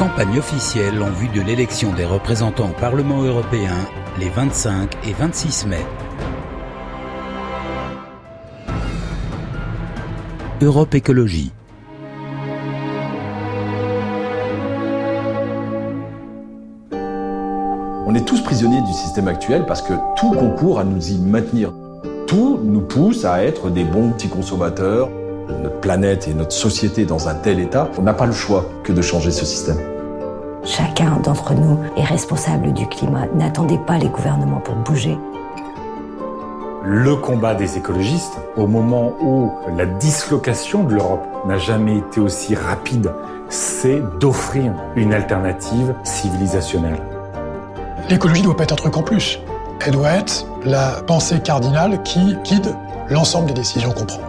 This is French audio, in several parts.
Campagne officielle en vue de l'élection des représentants au Parlement européen les 25 et 26 mai. Europe Écologie. On est tous prisonniers du système actuel parce que tout concourt à nous y maintenir. Tout nous pousse à être des bons petits consommateurs. Notre planète et notre société dans un tel état, on n'a pas le choix que de changer ce système. Chacun d'entre nous est responsable du climat. N'attendez pas les gouvernements pour bouger. Le combat des écologistes, au moment où la dislocation de l'Europe n'a jamais été aussi rapide, c'est d'offrir une alternative civilisationnelle. L'écologie ne doit pas être un truc en plus. Elle doit être la pensée cardinale qui guide l'ensemble des décisions qu'on prend.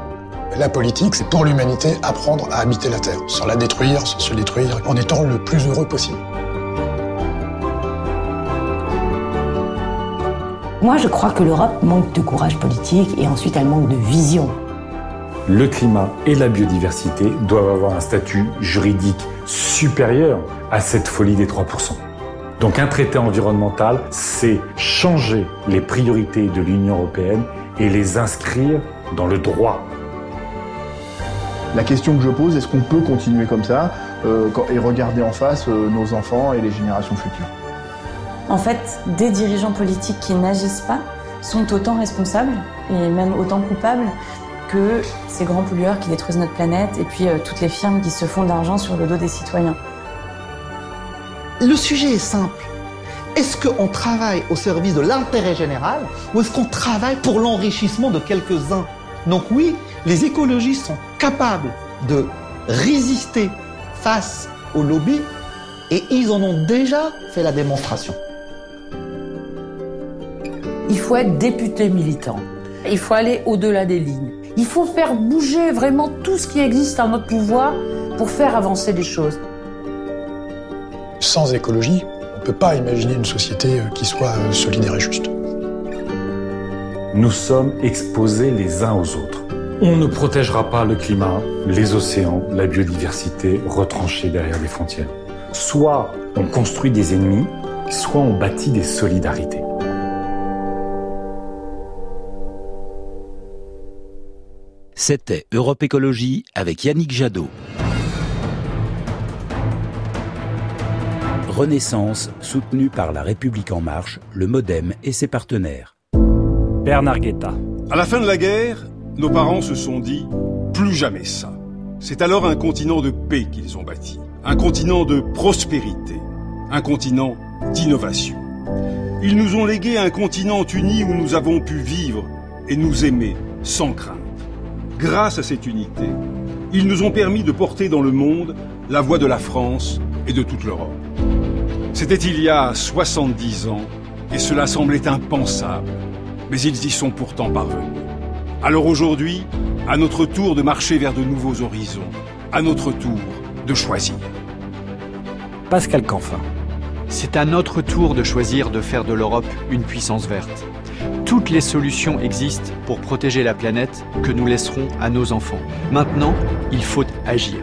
La politique, c'est pour l'humanité apprendre à habiter la Terre, sans la détruire, sans se détruire, en étant le plus heureux possible. Moi, je crois que l'Europe manque de courage politique et ensuite elle manque de vision. Le climat et la biodiversité doivent avoir un statut juridique supérieur à cette folie des 3%. Donc un traité environnemental, c'est changer les priorités de l'Union européenne et les inscrire dans le droit. La question que je pose, est-ce qu'on peut continuer comme ça euh, et regarder en face euh, nos enfants et les générations futures? En fait, des dirigeants politiques qui n'agissent pas sont autant responsables et même autant coupables que ces grands pollueurs qui détruisent notre planète et puis euh, toutes les firmes qui se font de l'argent sur le dos des citoyens. Le sujet est simple. Est-ce qu'on travaille au service de l'intérêt général ou est-ce qu'on travaille pour l'enrichissement de quelques-uns? Donc oui, les écologistes sont capables de résister face aux lobbies et ils en ont déjà fait la démonstration. Il faut être député militant. Il faut aller au-delà des lignes. Il faut faire bouger vraiment tout ce qui existe en notre pouvoir pour faire avancer les choses sans écologie, on ne peut pas imaginer une société euh, qui soit euh, solidaire et juste. Nous sommes exposés les uns aux autres. On ne protégera pas le climat, les océans, la biodiversité retranchés derrière les frontières. Soit on construit des ennemis, soit on bâtit des solidarités. C'était Europe Écologie avec Yannick Jadot. Renaissance, soutenue par La République En Marche, le Modem et ses partenaires. Bernard Guetta. À la fin de la guerre, nos parents se sont dit plus jamais ça. C'est alors un continent de paix qu'ils ont bâti, un continent de prospérité, un continent d'innovation. Ils nous ont légué un continent uni où nous avons pu vivre et nous aimer sans crainte. Grâce à cette unité, ils nous ont permis de porter dans le monde la voix de la France et de toute l'Europe. C'était il y a 70 ans, et cela semblait impensable, mais ils y sont pourtant parvenus. Alors aujourd'hui, à notre tour de marcher vers de nouveaux horizons, à notre tour de choisir. Pascal Canfin. C'est à notre tour de choisir de faire de l'Europe une puissance verte. Toutes les solutions existent pour protéger la planète que nous laisserons à nos enfants. Maintenant, il faut agir.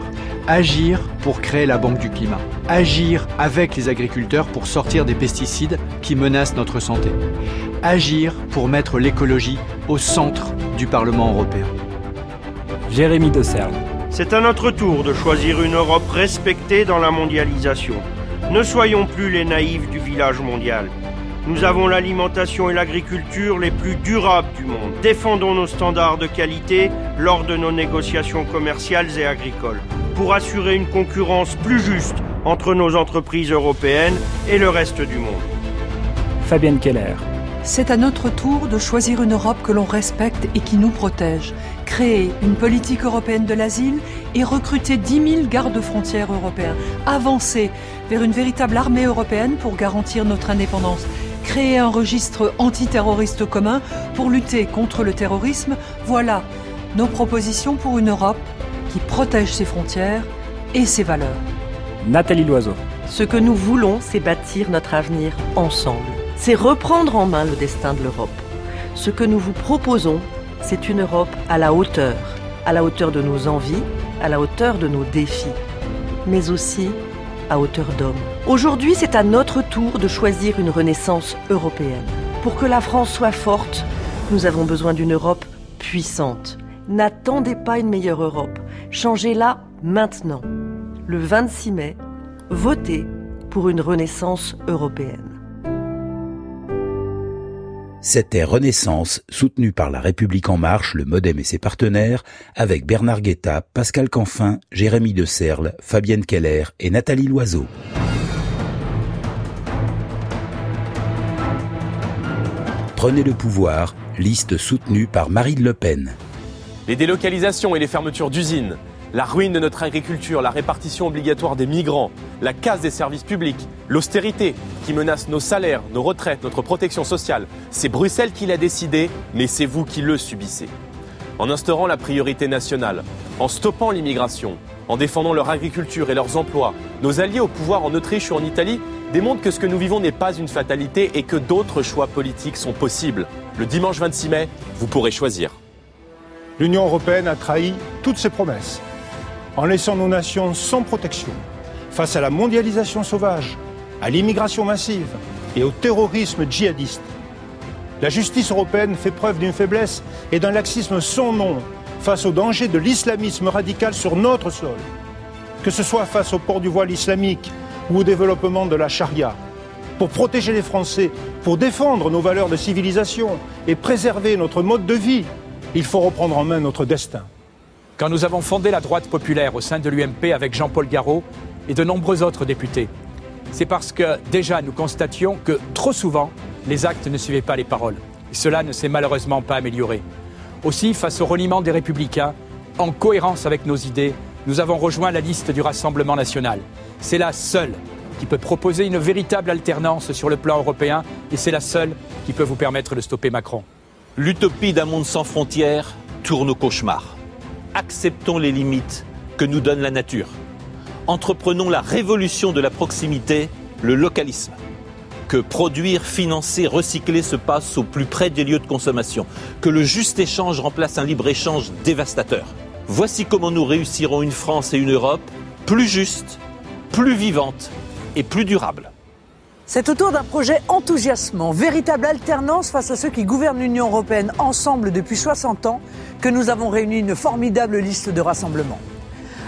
Agir pour créer la Banque du Climat. Agir avec les agriculteurs pour sortir des pesticides qui menacent notre santé. Agir pour mettre l'écologie au centre du Parlement européen. Jérémy de Serle. C'est à notre tour de choisir une Europe respectée dans la mondialisation. Ne soyons plus les naïfs du village mondial. Nous avons l'alimentation et l'agriculture les plus durables du monde. Défendons nos standards de qualité lors de nos négociations commerciales et agricoles pour assurer une concurrence plus juste entre nos entreprises européennes et le reste du monde. Fabienne Keller. C'est à notre tour de choisir une Europe que l'on respecte et qui nous protège, créer une politique européenne de l'asile et recruter 10 000 gardes-frontières européens, avancer vers une véritable armée européenne pour garantir notre indépendance, créer un registre antiterroriste commun pour lutter contre le terrorisme, voilà nos propositions pour une Europe qui protège ses frontières et ses valeurs. Nathalie Loiseau. Ce que nous voulons, c'est bâtir notre avenir ensemble. C'est reprendre en main le destin de l'Europe. Ce que nous vous proposons, c'est une Europe à la hauteur, à la hauteur de nos envies, à la hauteur de nos défis, mais aussi à hauteur d'homme. Aujourd'hui, c'est à notre tour de choisir une renaissance européenne. Pour que la France soit forte, nous avons besoin d'une Europe puissante. N'attendez pas une meilleure Europe. Changez-la maintenant. Le 26 mai, votez pour une renaissance européenne. C'était Renaissance, soutenu par La République En Marche, le Modem et ses partenaires, avec Bernard Guetta, Pascal Canfin, Jérémy De Serle, Fabienne Keller et Nathalie Loiseau. Prenez le pouvoir, liste soutenue par Marine Le Pen. Les délocalisations et les fermetures d'usines, la ruine de notre agriculture, la répartition obligatoire des migrants, la casse des services publics, l'austérité qui menace nos salaires, nos retraites, notre protection sociale. C'est Bruxelles qui l'a décidé, mais c'est vous qui le subissez. En instaurant la priorité nationale, en stoppant l'immigration, en défendant leur agriculture et leurs emplois, nos alliés au pouvoir en Autriche ou en Italie démontrent que ce que nous vivons n'est pas une fatalité et que d'autres choix politiques sont possibles. Le dimanche 26 mai, vous pourrez choisir. L'Union européenne a trahi toutes ses promesses en laissant nos nations sans protection face à la mondialisation sauvage, à l'immigration massive et au terrorisme djihadiste. La justice européenne fait preuve d'une faiblesse et d'un laxisme sans nom face au danger de l'islamisme radical sur notre sol. Que ce soit face au port du voile islamique ou au développement de la charia. Pour protéger les Français, pour défendre nos valeurs de civilisation et préserver notre mode de vie, il faut reprendre en main notre destin. Quand nous avons fondé la droite populaire au sein de l'UMP avec Jean-Paul Garot et de nombreux autres députés, c'est parce que déjà nous constations que trop souvent, les actes ne suivaient pas les paroles. Cela ne s'est malheureusement pas amélioré. Aussi, face au reniement des républicains, en cohérence avec nos idées, nous avons rejoint la liste du Rassemblement national. C'est la seule qui peut proposer une véritable alternance sur le plan européen et c'est la seule qui peut vous permettre de stopper Macron. L'utopie d'un monde sans frontières tourne au cauchemar. Acceptons les limites que nous donne la nature. Entreprenons la révolution de la proximité, le localisme. Que produire, financer, recycler se passe au plus près des lieux de consommation. Que le juste échange remplace un libre-échange dévastateur. Voici comment nous réussirons une France et une Europe plus justes, plus vivantes et plus durables. C'est autour d'un projet enthousiasmant, véritable alternance face à ceux qui gouvernent l'Union européenne ensemble depuis 60 ans, que nous avons réuni une formidable liste de rassemblements.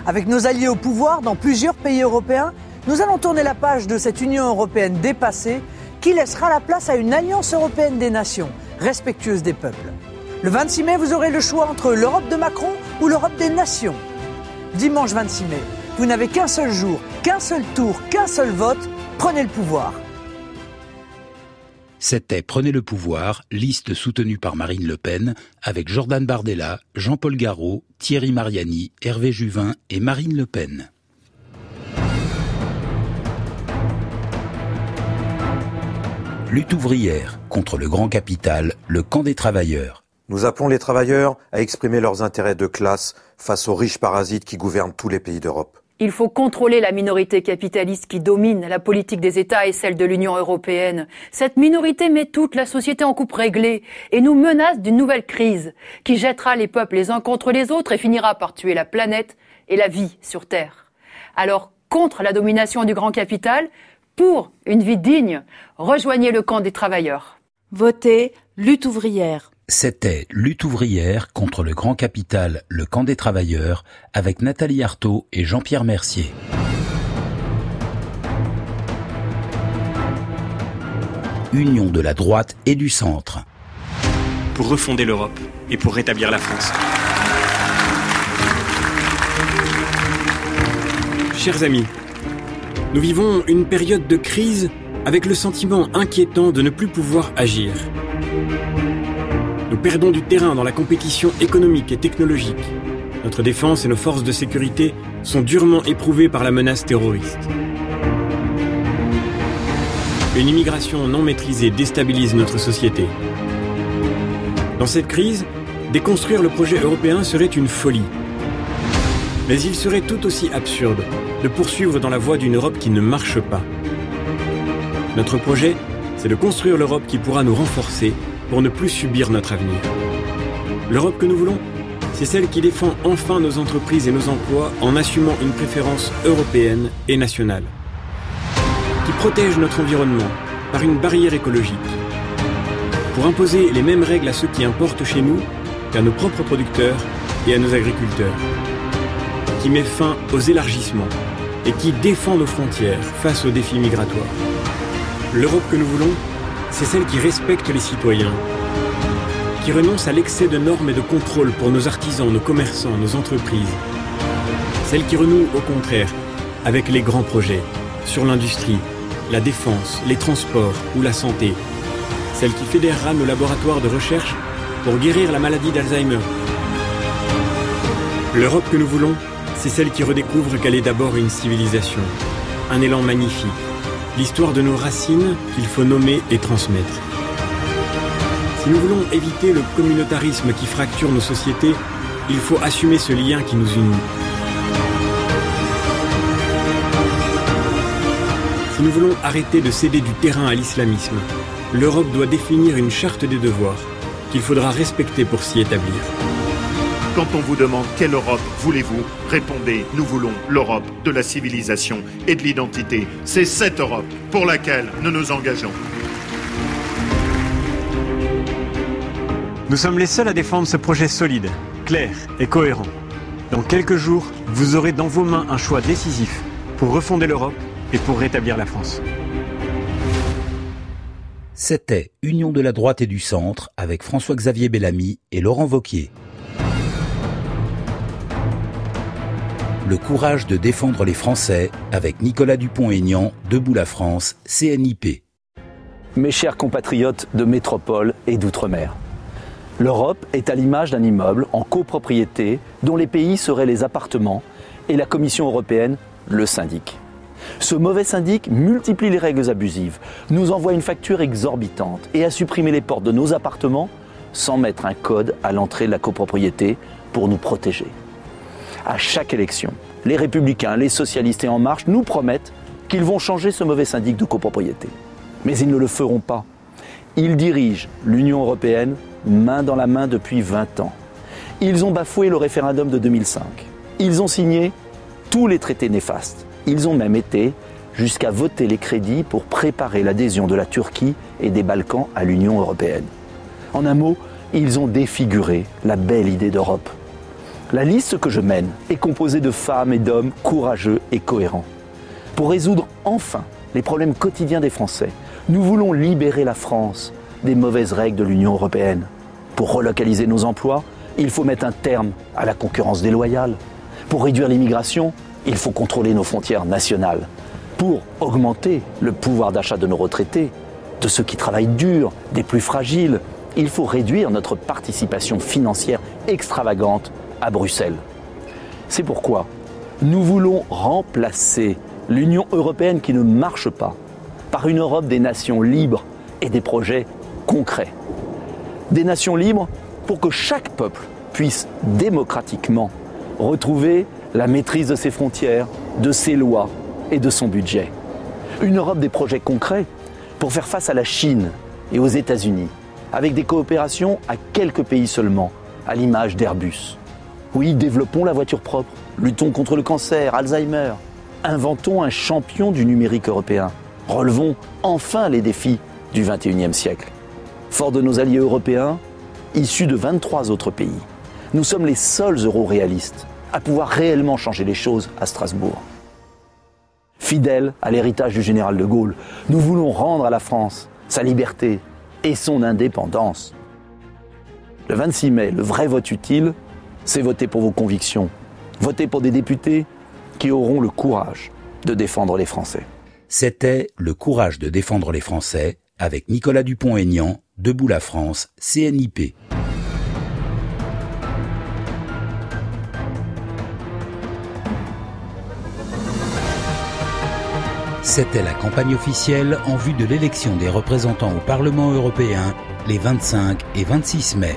Avec nos alliés au pouvoir dans plusieurs pays européens, nous allons tourner la page de cette Union européenne dépassée qui laissera la place à une alliance européenne des nations, respectueuse des peuples. Le 26 mai, vous aurez le choix entre l'Europe de Macron ou l'Europe des nations. Dimanche 26 mai, vous n'avez qu'un seul jour, qu'un seul tour, qu'un seul vote. Prenez le pouvoir. C'était Prenez le pouvoir, liste soutenue par Marine Le Pen, avec Jordan Bardella, Jean-Paul Garot, Thierry Mariani, Hervé Juvin et Marine Le Pen. Lutte ouvrière contre le grand capital, le camp des travailleurs. Nous appelons les travailleurs à exprimer leurs intérêts de classe face aux riches parasites qui gouvernent tous les pays d'Europe. Il faut contrôler la minorité capitaliste qui domine la politique des États et celle de l'Union européenne. Cette minorité met toute la société en coupe réglée et nous menace d'une nouvelle crise qui jettera les peuples les uns contre les autres et finira par tuer la planète et la vie sur Terre. Alors, contre la domination du grand capital, pour une vie digne, rejoignez le camp des travailleurs. Votez lutte ouvrière. C'était Lutte ouvrière contre le grand capital, le camp des travailleurs, avec Nathalie Arthaud et Jean-Pierre Mercier. Union de la droite et du centre. Pour refonder l'Europe et pour rétablir la France. Chers amis, nous vivons une période de crise avec le sentiment inquiétant de ne plus pouvoir agir. Nous perdons du terrain dans la compétition économique et technologique. Notre défense et nos forces de sécurité sont durement éprouvées par la menace terroriste. Une immigration non maîtrisée déstabilise notre société. Dans cette crise, déconstruire le projet européen serait une folie. Mais il serait tout aussi absurde de poursuivre dans la voie d'une Europe qui ne marche pas. Notre projet, c'est de construire l'Europe qui pourra nous renforcer pour ne plus subir notre avenir. L'Europe que nous voulons, c'est celle qui défend enfin nos entreprises et nos emplois en assumant une préférence européenne et nationale. qui protège notre environnement par une barrière écologique, pour imposer les mêmes règles à ceux qui importent chez nous qu'à nos propres producteurs et à nos agriculteurs, qui met fin aux élargissements et qui défend nos frontières face aux défis migratoires. L'Europe que nous voulons, c'est celle qui respecte les citoyens, qui renonce à l'excès de normes et de contrôles pour nos artisans, nos commerçants, nos entreprises, celle qui renoue au contraire avec les grands projets sur l'industrie, la défense, les transports ou la santé, celle qui fédérera nos laboratoires de recherche pour guérir la maladie d'Alzheimer. L'Europe que nous voulons, c'est celle qui redécouvre qu'elle est d'abord une civilisation, un élan magnifique, l'histoire de nos racines qu'il faut nommer et transmettre. Si nous voulons éviter le communautarisme qui fracture nos sociétés, il faut assumer ce lien qui nous unit. Si nous voulons arrêter de céder du terrain à l'islamisme, l'Europe doit définir une charte des devoirs qu'il faudra respecter pour s'y établir. Quand on vous demande quelle Europe voulez-vous, répondez nous voulons l'Europe de la civilisation et de l'identité. C'est cette Europe pour laquelle nous nous engageons. Nous sommes les seuls à défendre ce projet solide, clair et cohérent. Dans quelques jours, vous aurez dans vos mains un choix décisif pour refonder l'Europe et pour rétablir la France. C'était Union de la droite et du centre avec François-Xavier Bellamy et Laurent Vauquier. Le courage de défendre les Français avec Nicolas Dupont-Aignan, Debout la France, CNIP. Mes chers compatriotes de métropole et d'outre-mer, l'Europe est à l'image d'un immeuble en copropriété dont les pays seraient les appartements et la Commission européenne le syndic. Ce mauvais syndic multiplie les règles abusives, nous envoie une facture exorbitante et a supprimé les portes de nos appartements sans mettre un code à l'entrée de la copropriété pour nous protéger à chaque élection, les républicains, les socialistes et En Marche nous promettent qu'ils vont changer ce mauvais syndic de copropriété. Mais ils ne le feront pas. Ils dirigent l'Union européenne main dans la main depuis 20 ans. Ils ont bafoué le référendum de 2005. Ils ont signé tous les traités néfastes. Ils ont même été jusqu'à voter les crédits pour préparer l'adhésion de la Turquie et des Balkans à l'Union européenne. En un mot, ils ont défiguré la belle idée d'Europe. La liste que je mène est composée de femmes et d'hommes courageux et cohérents. Pour résoudre enfin les problèmes quotidiens des Français, nous voulons libérer la France des mauvaises règles de l'Union européenne. Pour relocaliser nos emplois, il faut mettre un terme à la concurrence déloyale. Pour réduire l'immigration, il faut contrôler nos frontières nationales. Pour augmenter le pouvoir d'achat de nos retraités, de ceux qui travaillent dur, des plus fragiles, il faut réduire notre participation financière extravagante Bruxelles. C'est pourquoi nous voulons remplacer l'Union européenne qui ne marche pas par une Europe des nations libres et des projets concrets. Des nations libres pour que chaque peuple puisse démocratiquement retrouver la maîtrise de ses frontières, de ses lois et de son budget. Une Europe des projets concrets pour faire face à la Chine et aux États-Unis, avec des coopérations à quelques pays seulement, à l'image d'Airbus. Oui, développons la voiture propre, luttons contre le cancer, Alzheimer, inventons un champion du numérique européen, relevons enfin les défis du XXIe siècle. Fort de nos alliés européens, issus de 23 autres pays, nous sommes les seuls euro-réalistes à pouvoir réellement changer les choses à Strasbourg. Fidèles à l'héritage du général de Gaulle, nous voulons rendre à la France sa liberté et son indépendance. Le 26 mai, le vrai vote utile, c'est voter pour vos convictions. Voter pour des députés qui auront le courage de défendre les Français. C'était Le courage de défendre les Français avec Nicolas Dupont-Aignan, Debout la France, CNIP. C'était la campagne officielle en vue de l'élection des représentants au Parlement européen les 25 et 26 mai.